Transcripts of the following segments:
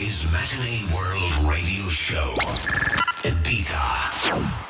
Is Matinee World Radio Show. Ibiza.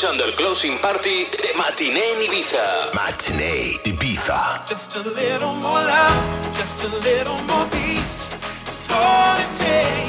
Escuchando el Closing Party de Matiné en Ibiza. Matinee Ibiza. Just a little more love, just a little more peace. It's all it takes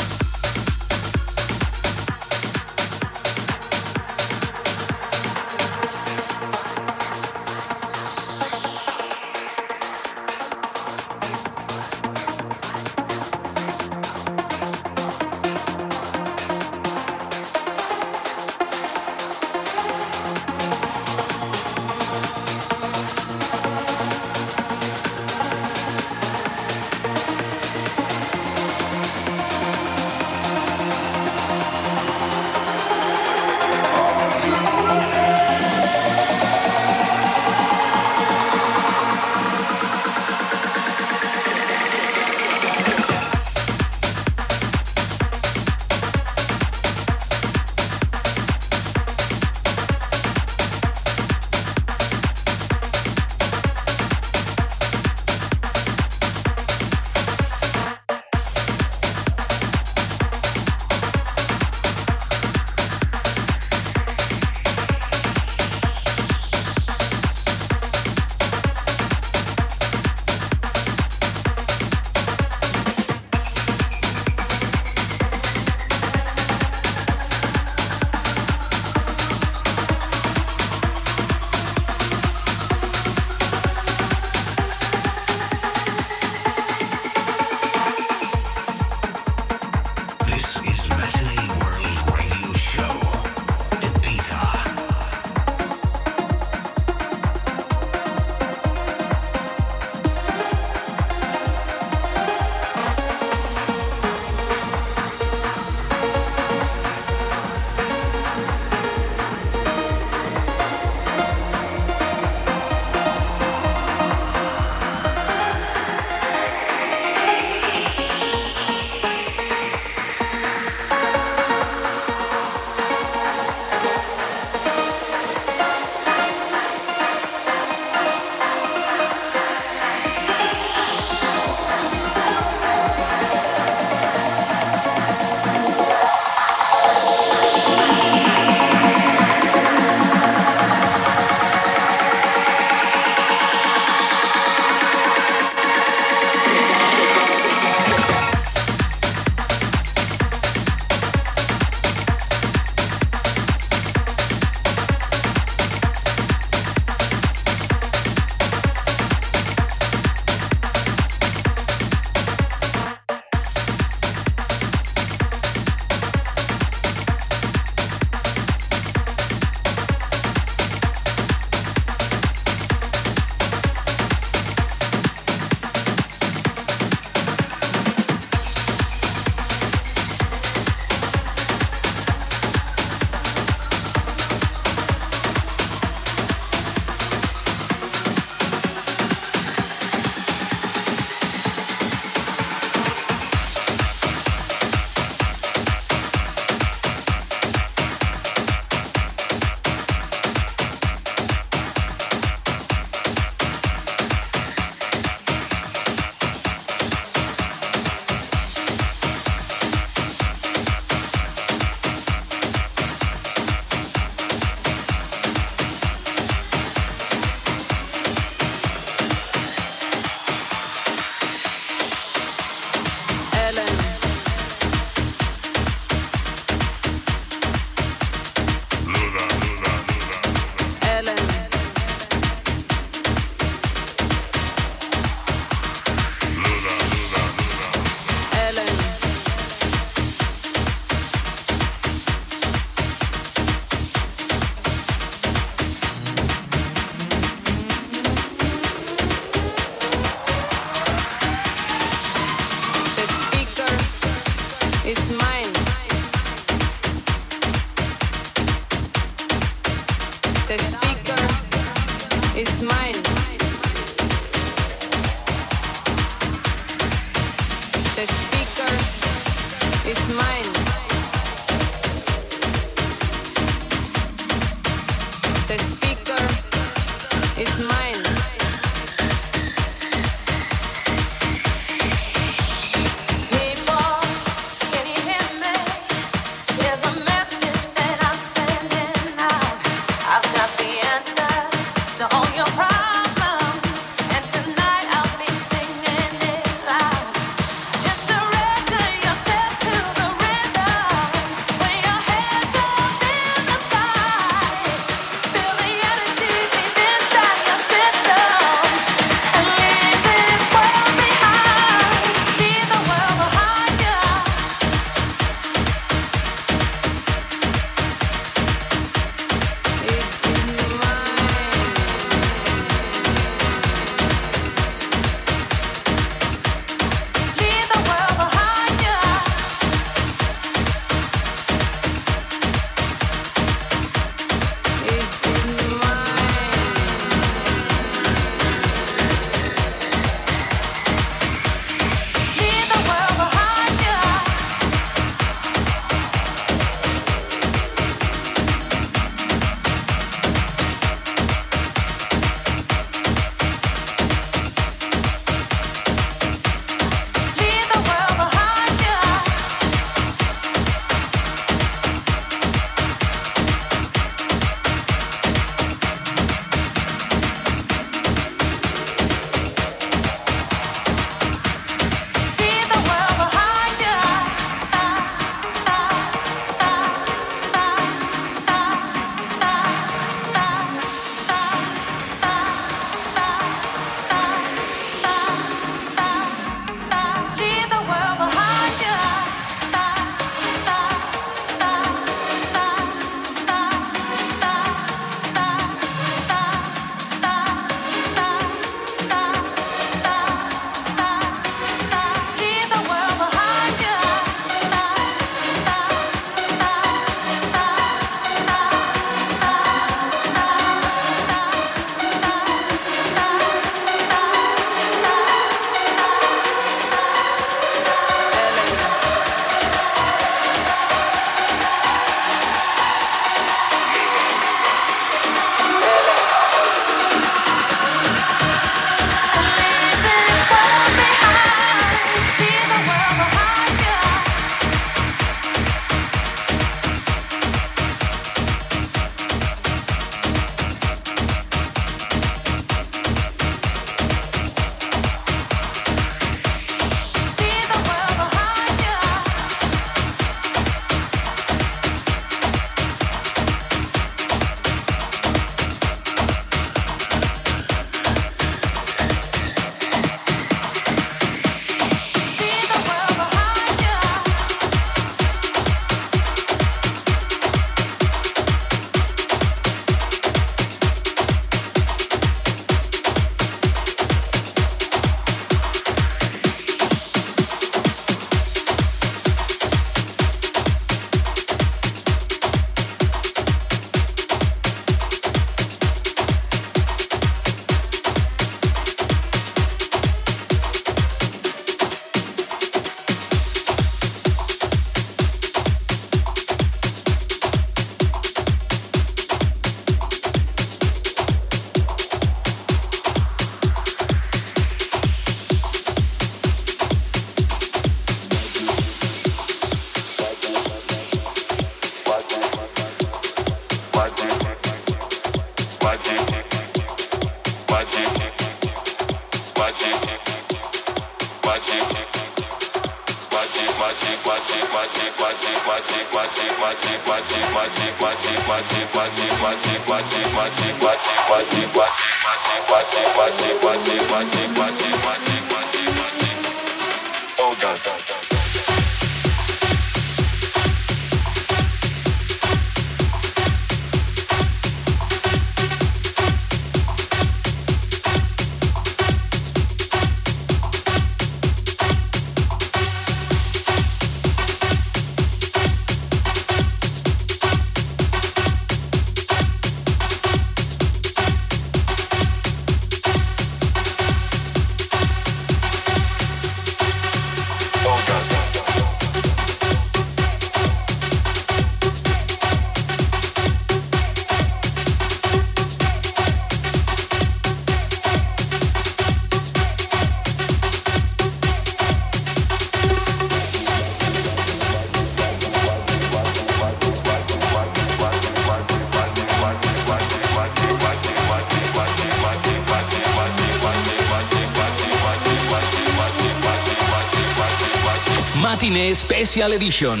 Special Edition.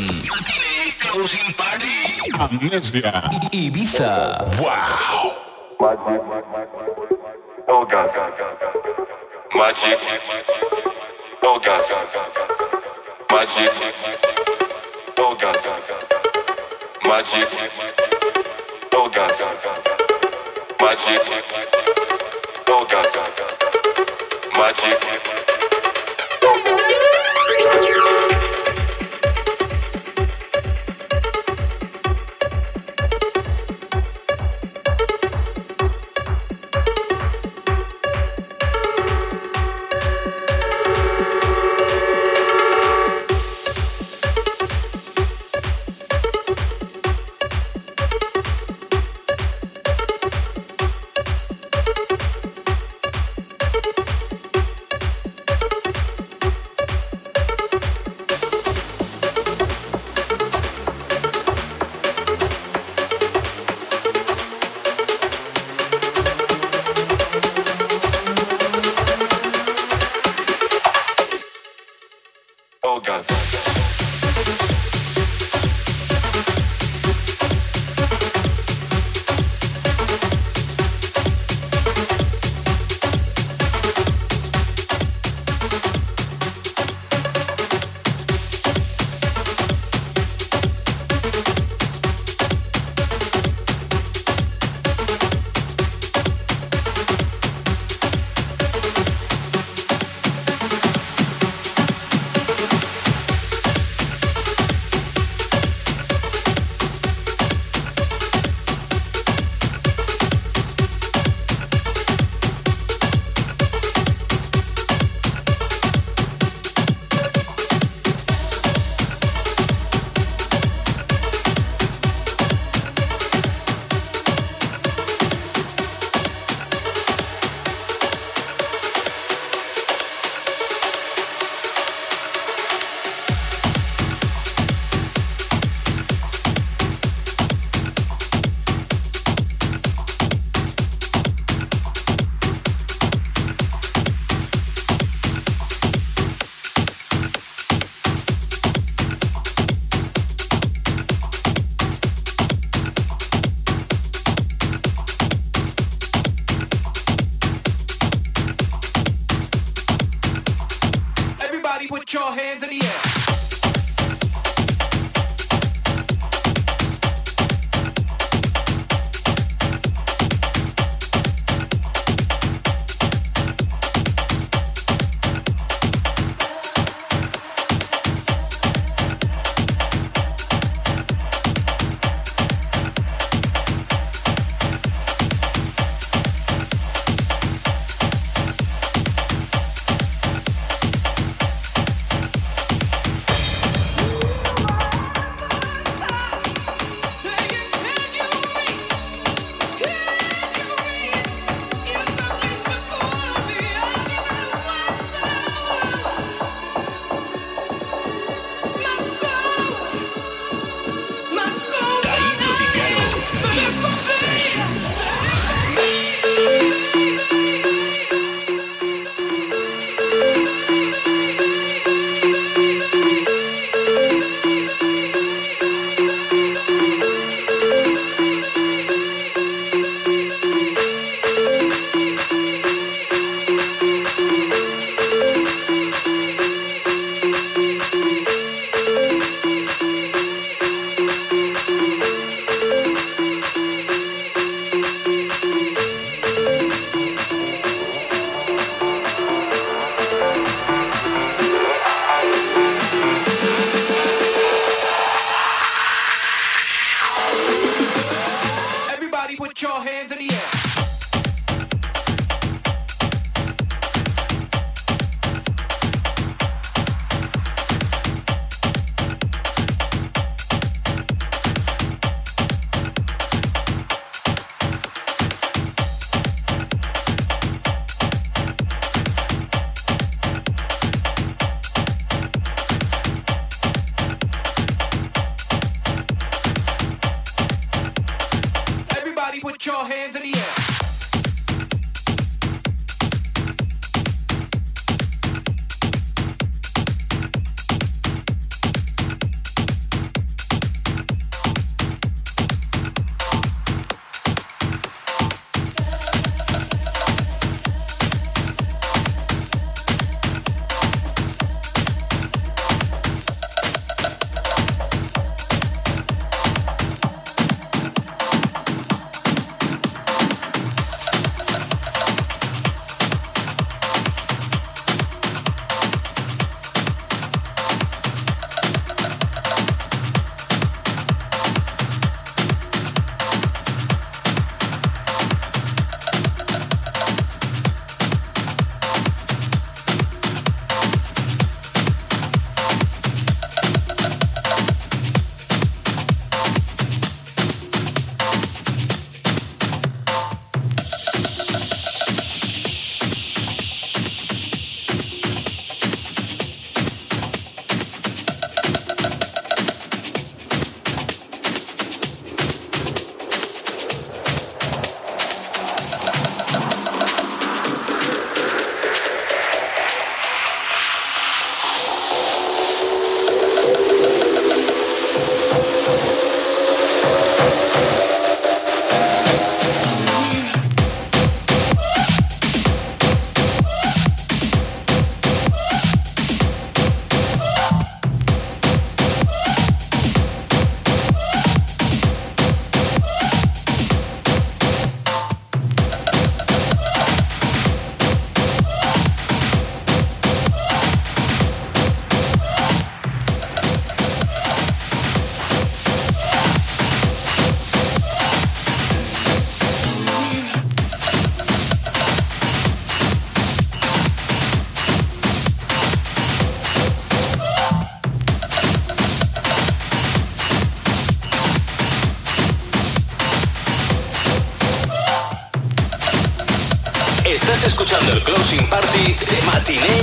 Closing Party. Amnesia. Ibiza. Wow. Orgasm. Magic. Orgasm. Magic. Orgasm. Magic. Orgasm. Magic. Magic. Now that it's over, I'm gonna carry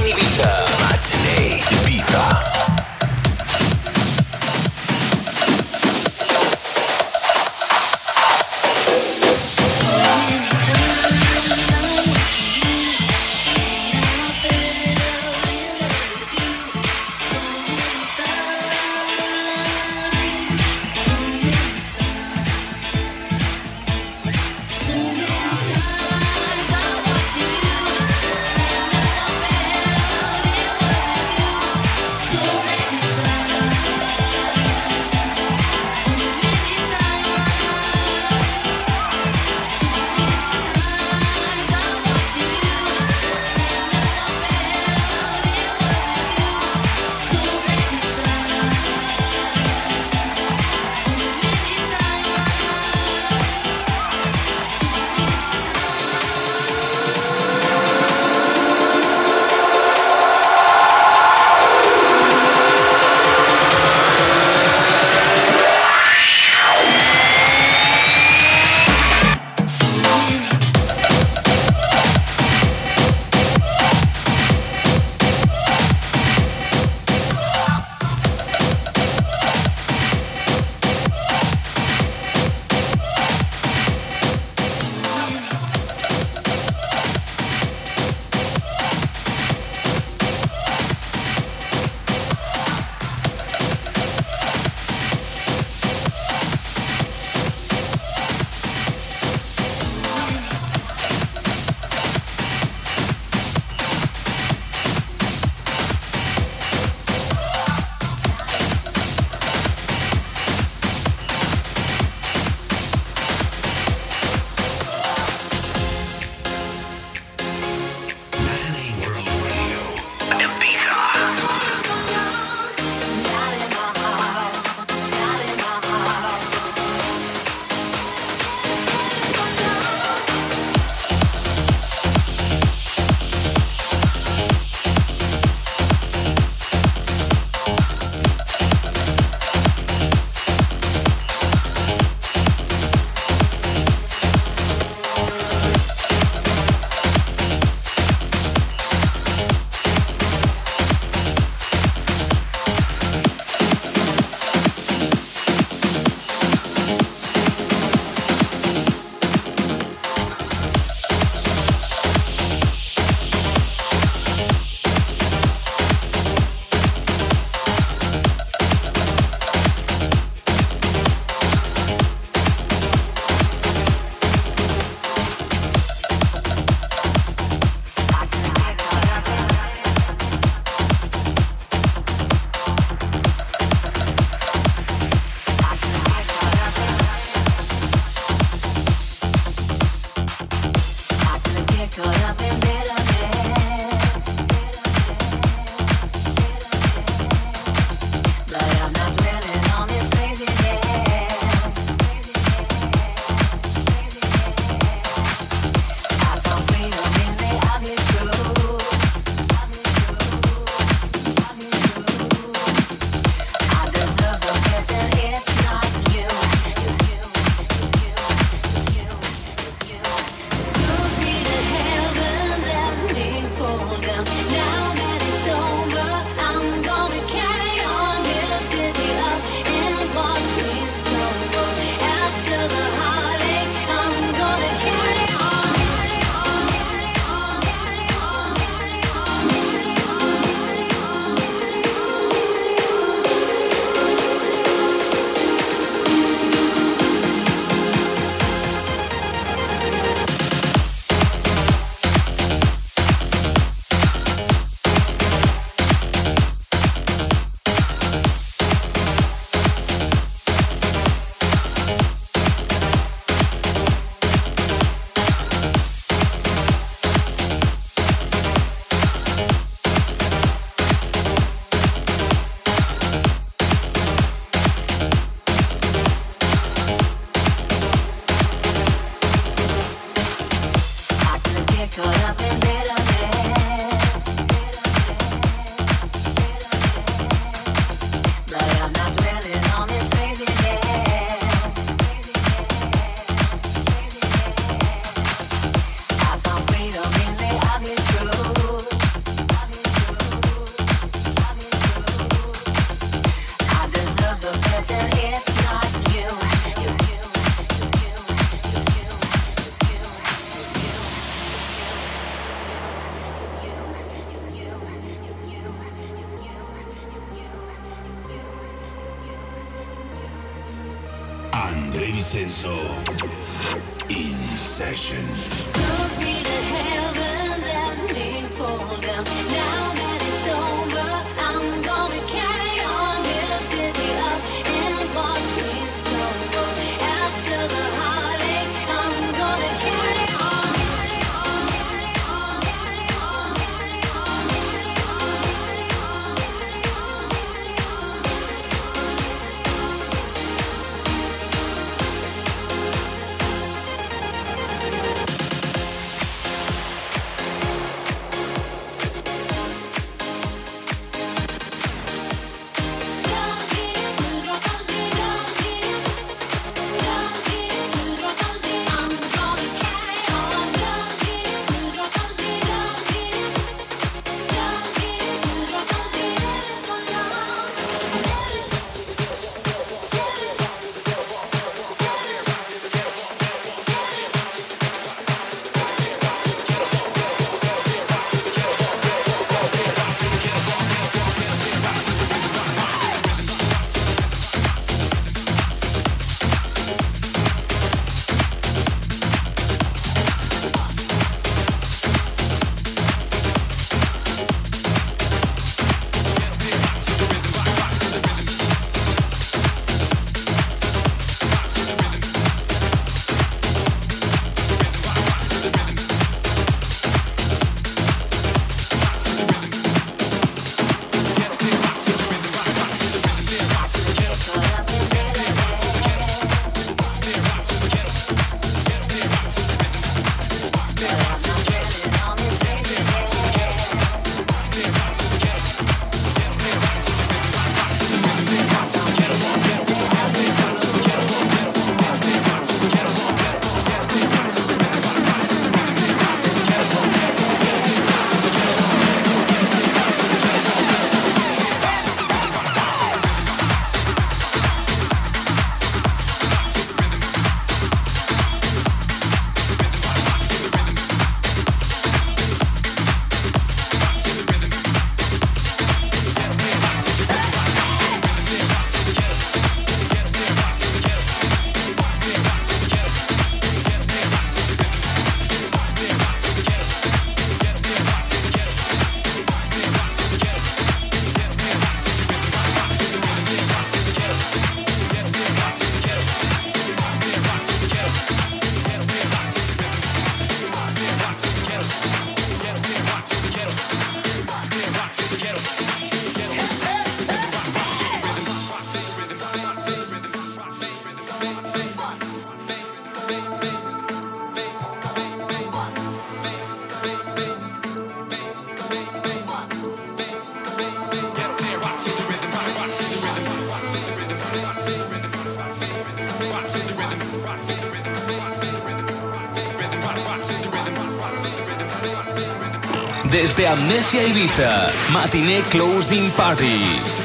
Amnesia Ibiza, Matinee Closing Party.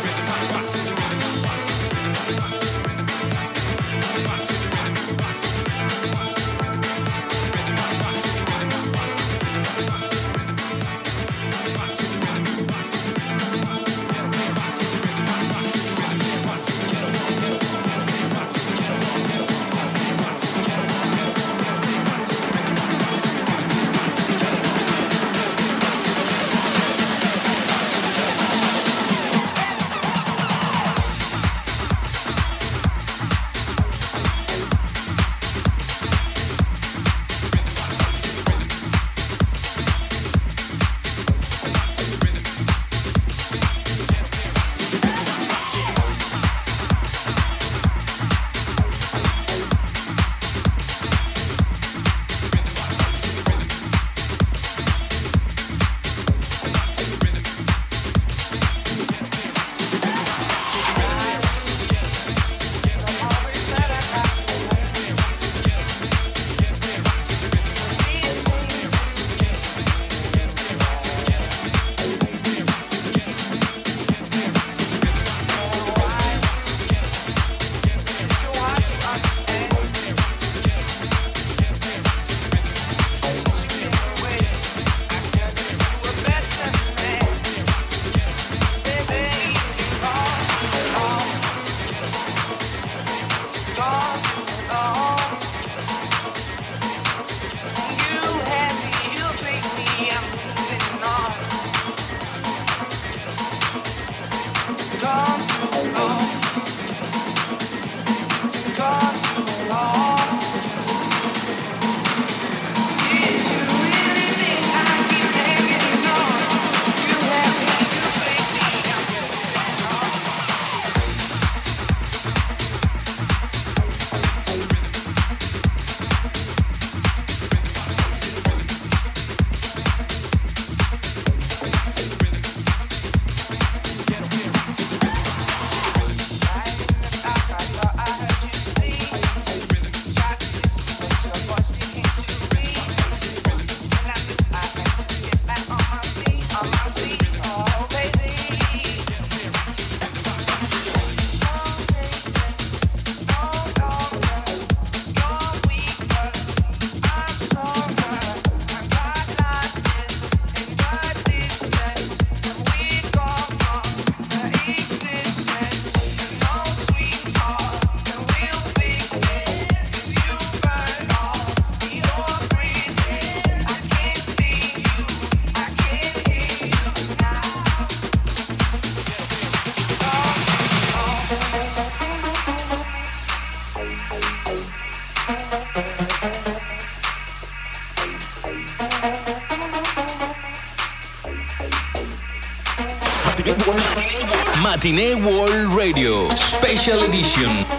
Matinee World Radio Special Edition.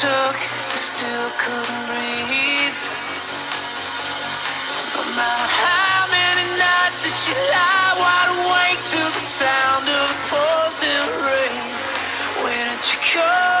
took, I still couldn't breathe. No matter how many nights that you lie wide awake to the sound of the pouring rain, where did you go?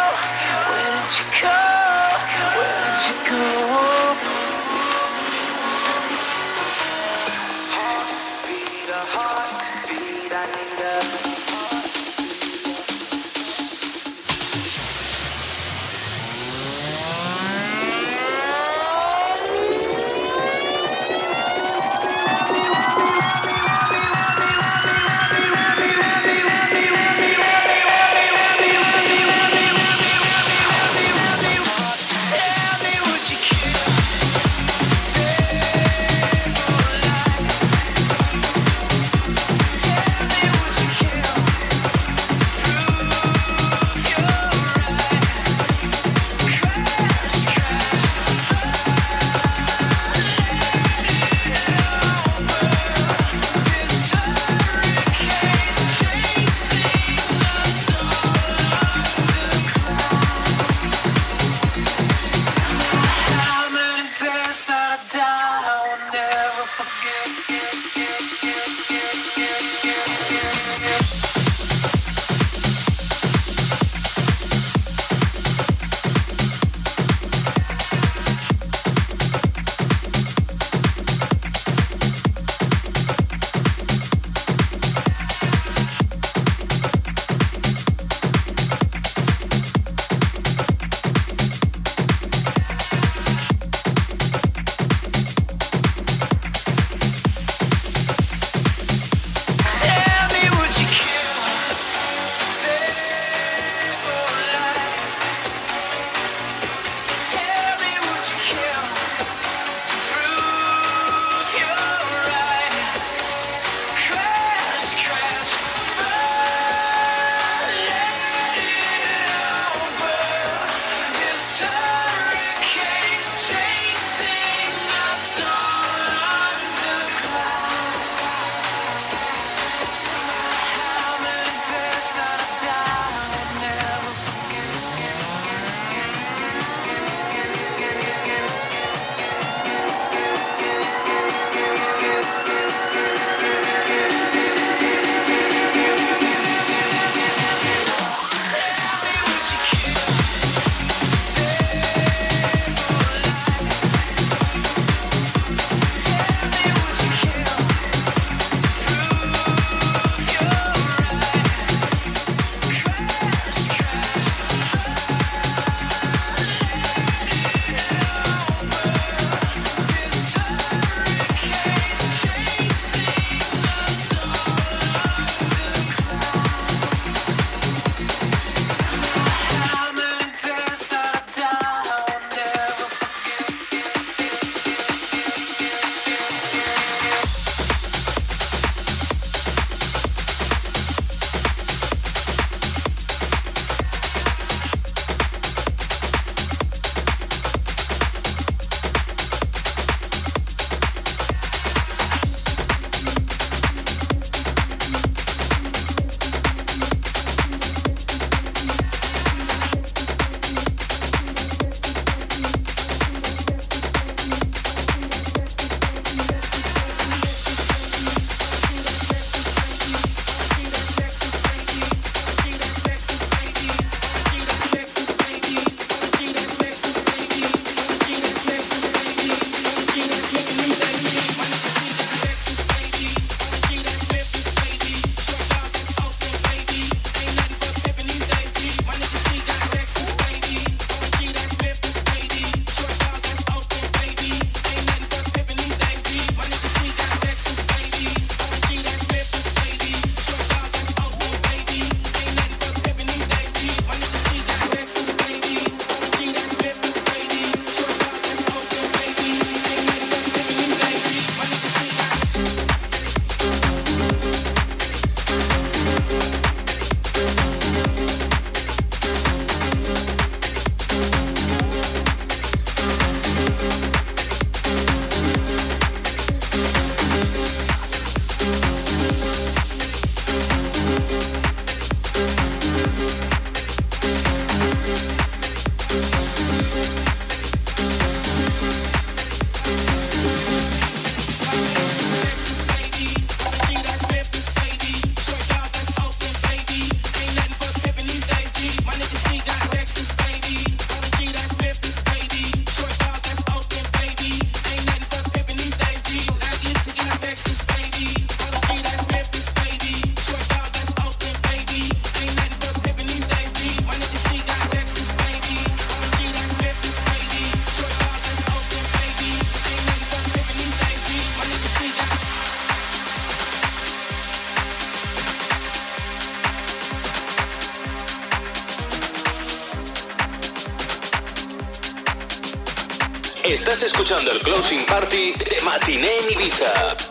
Estás escuchando el Closing Party de Matiné en Ibiza.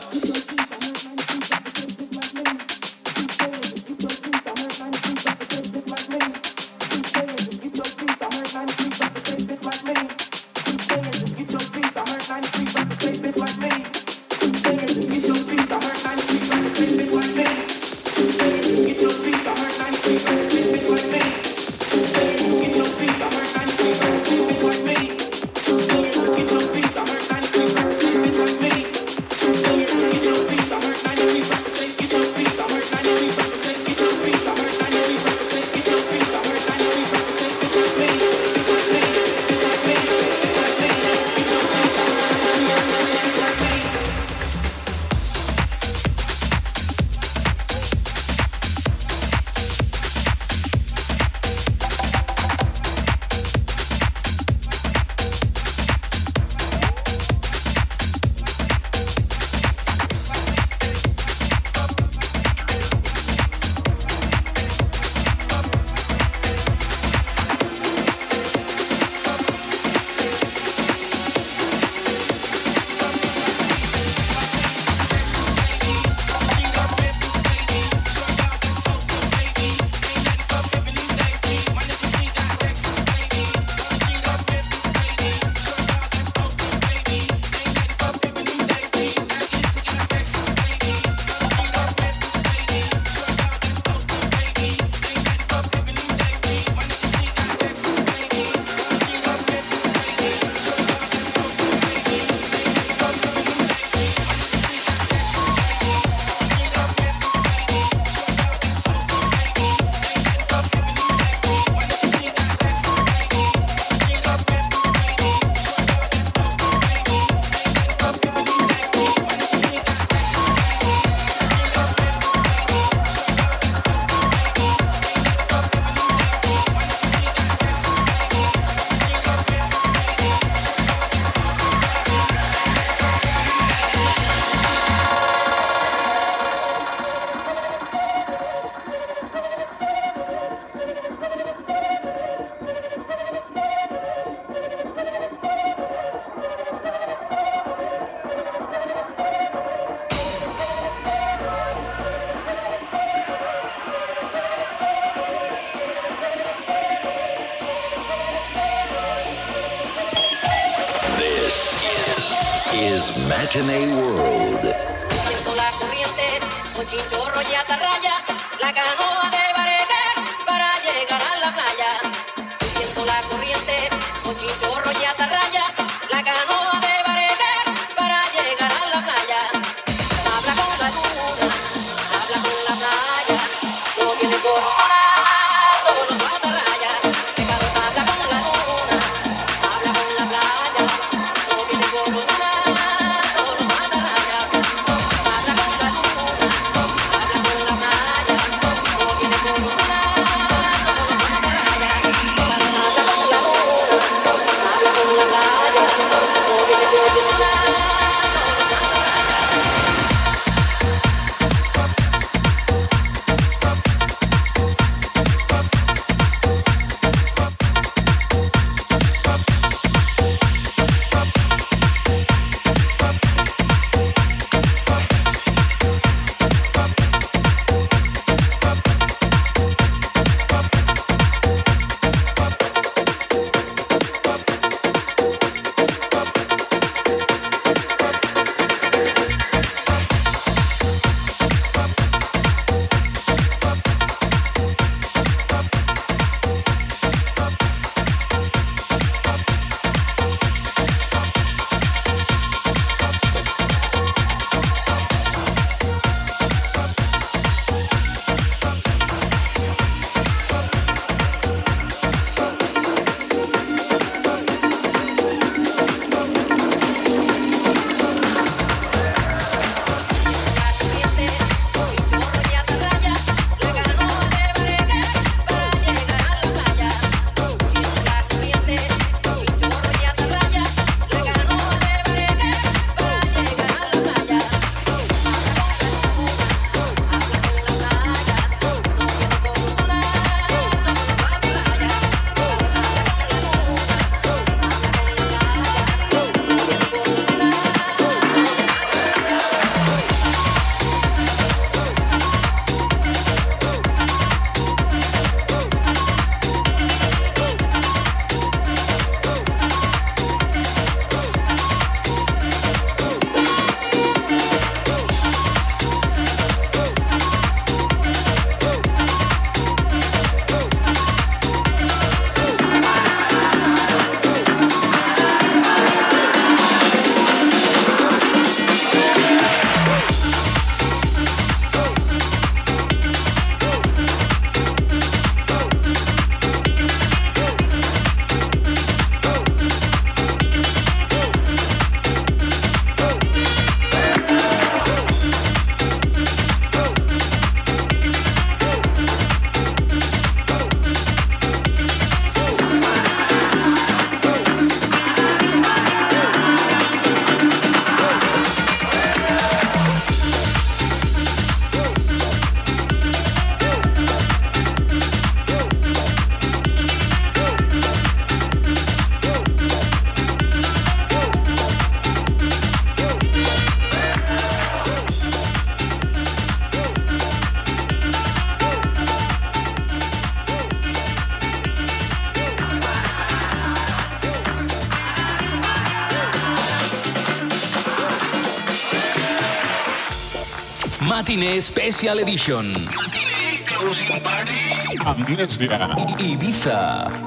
Matinee Special Edition. Matinee Closing Party. Amnesia. Ibiza.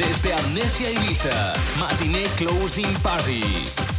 desde Amnesia Ibiza, Matinee Closing Party.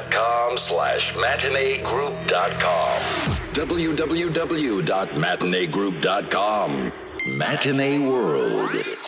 Facebook.com slash matineegroup.com. www.matineegroup.com. Matinee World.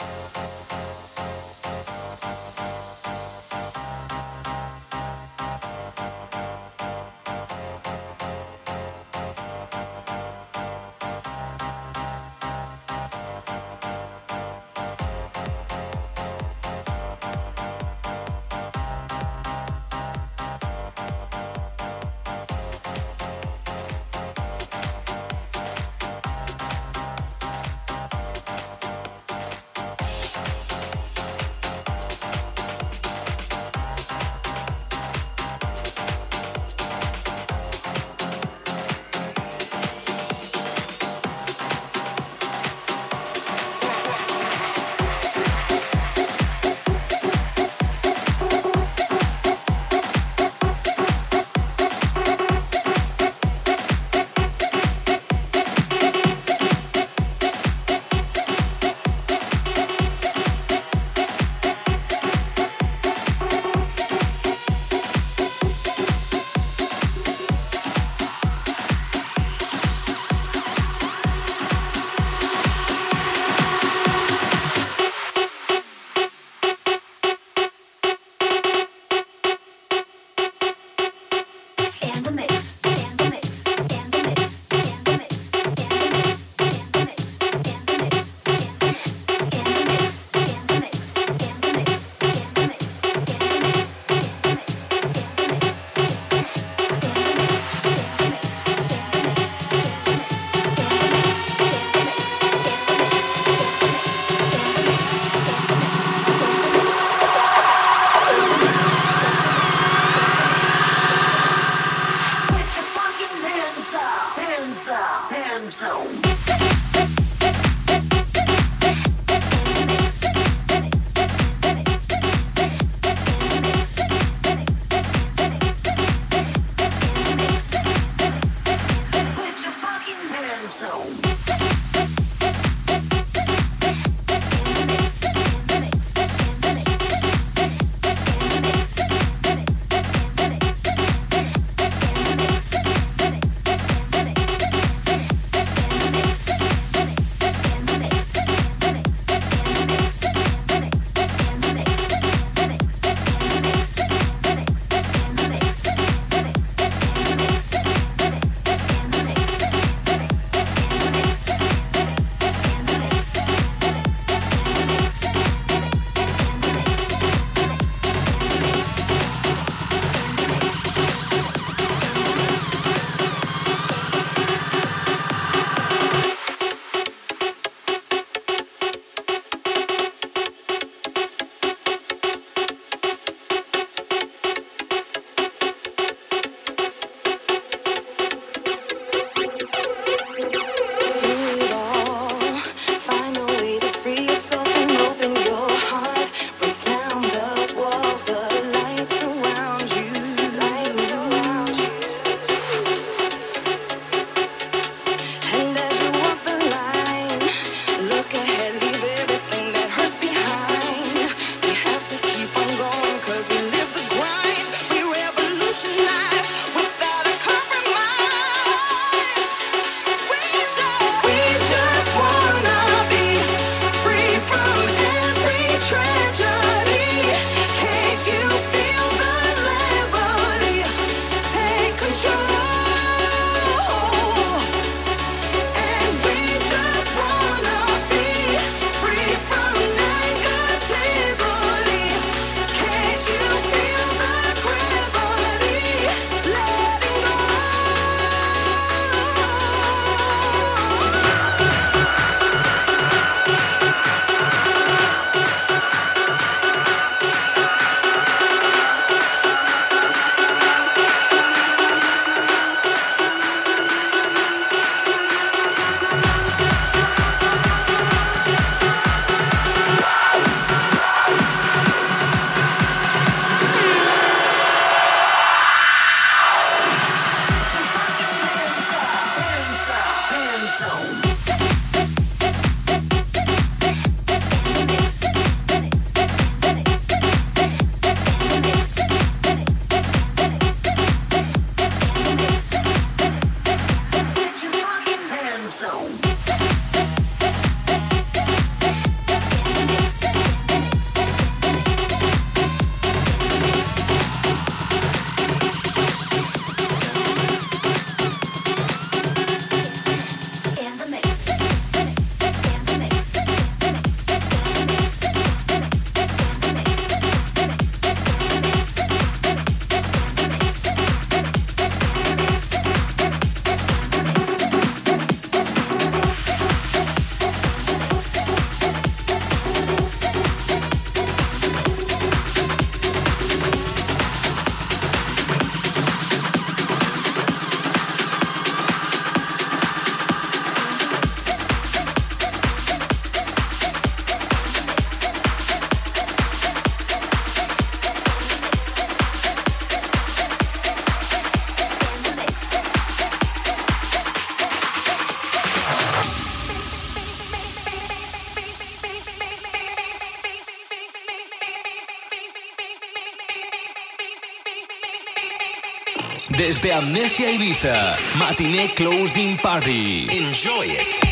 Amnesia Ibiza, Matinee Closing Party. Enjoy it.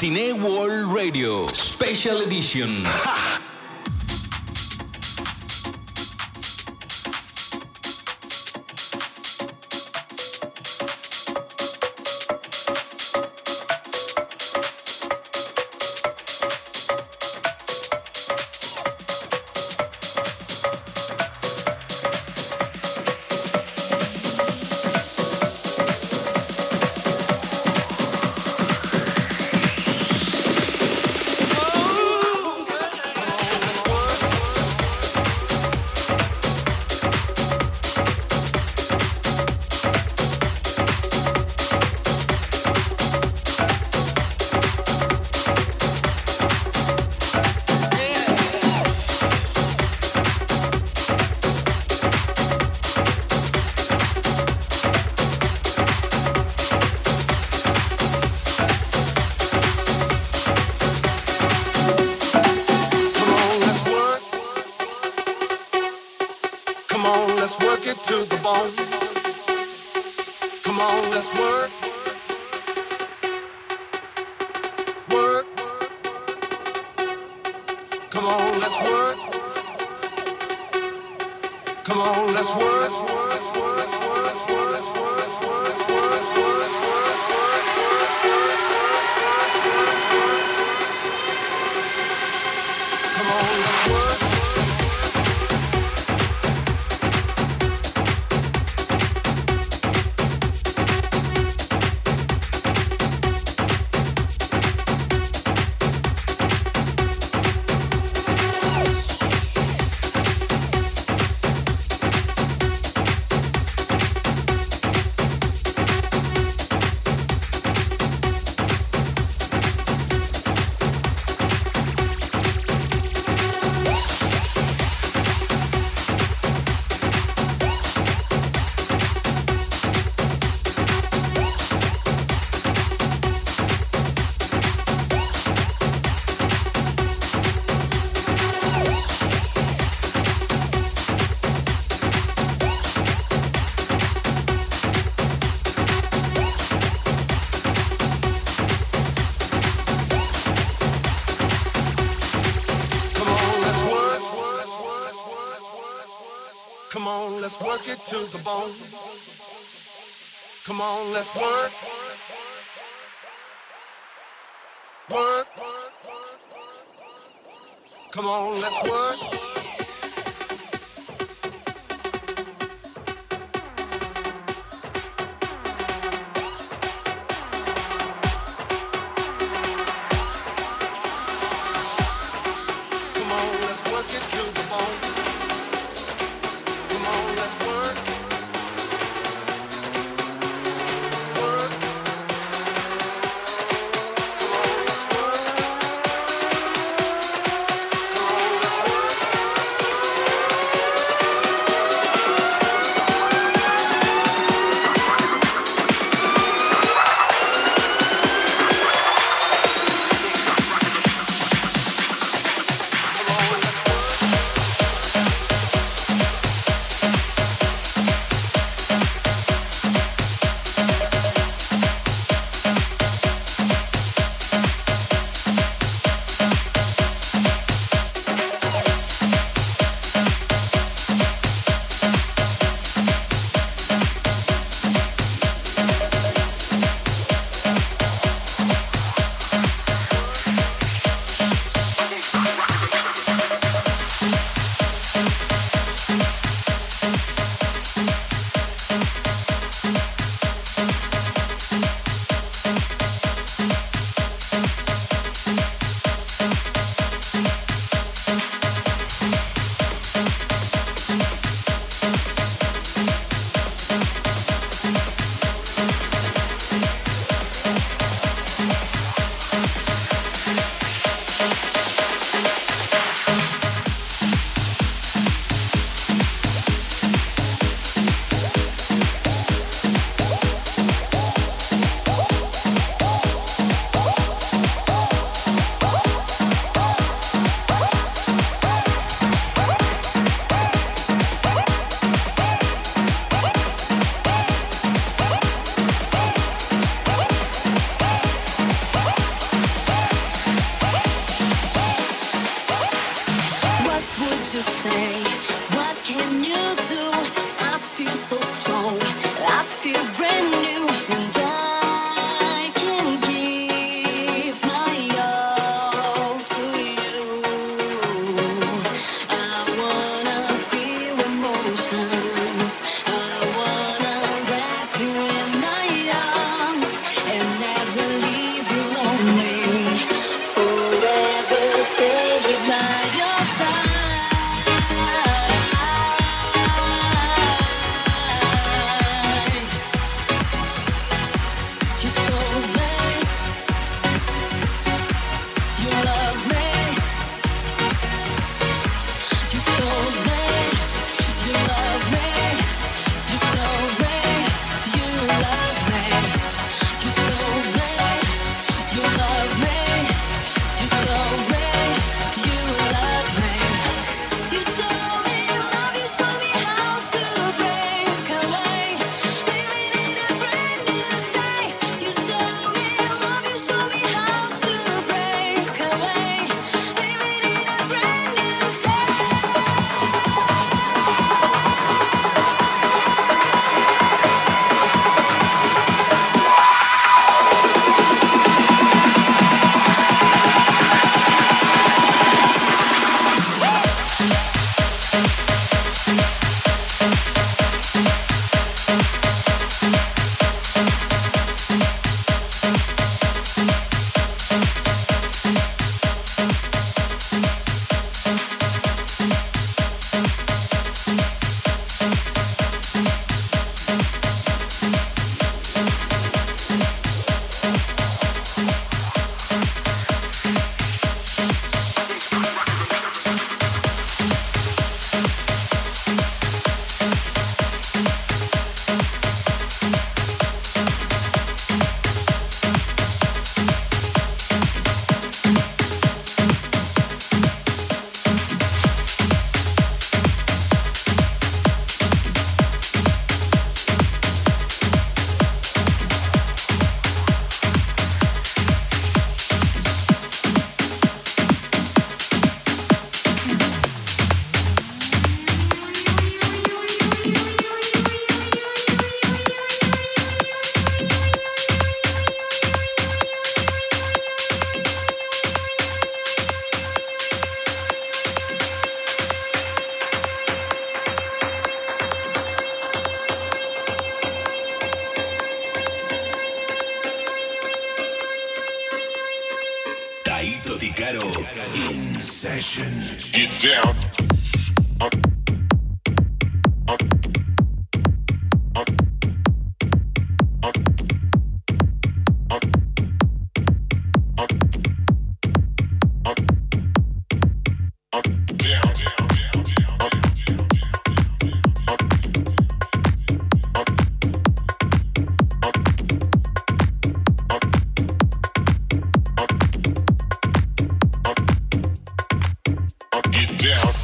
Matinee World Radio Special Edition. to the bone. Come on, let's work. Work. Down.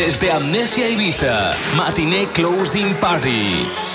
Desde Amnesia Ibiza, Matinee Closing Party.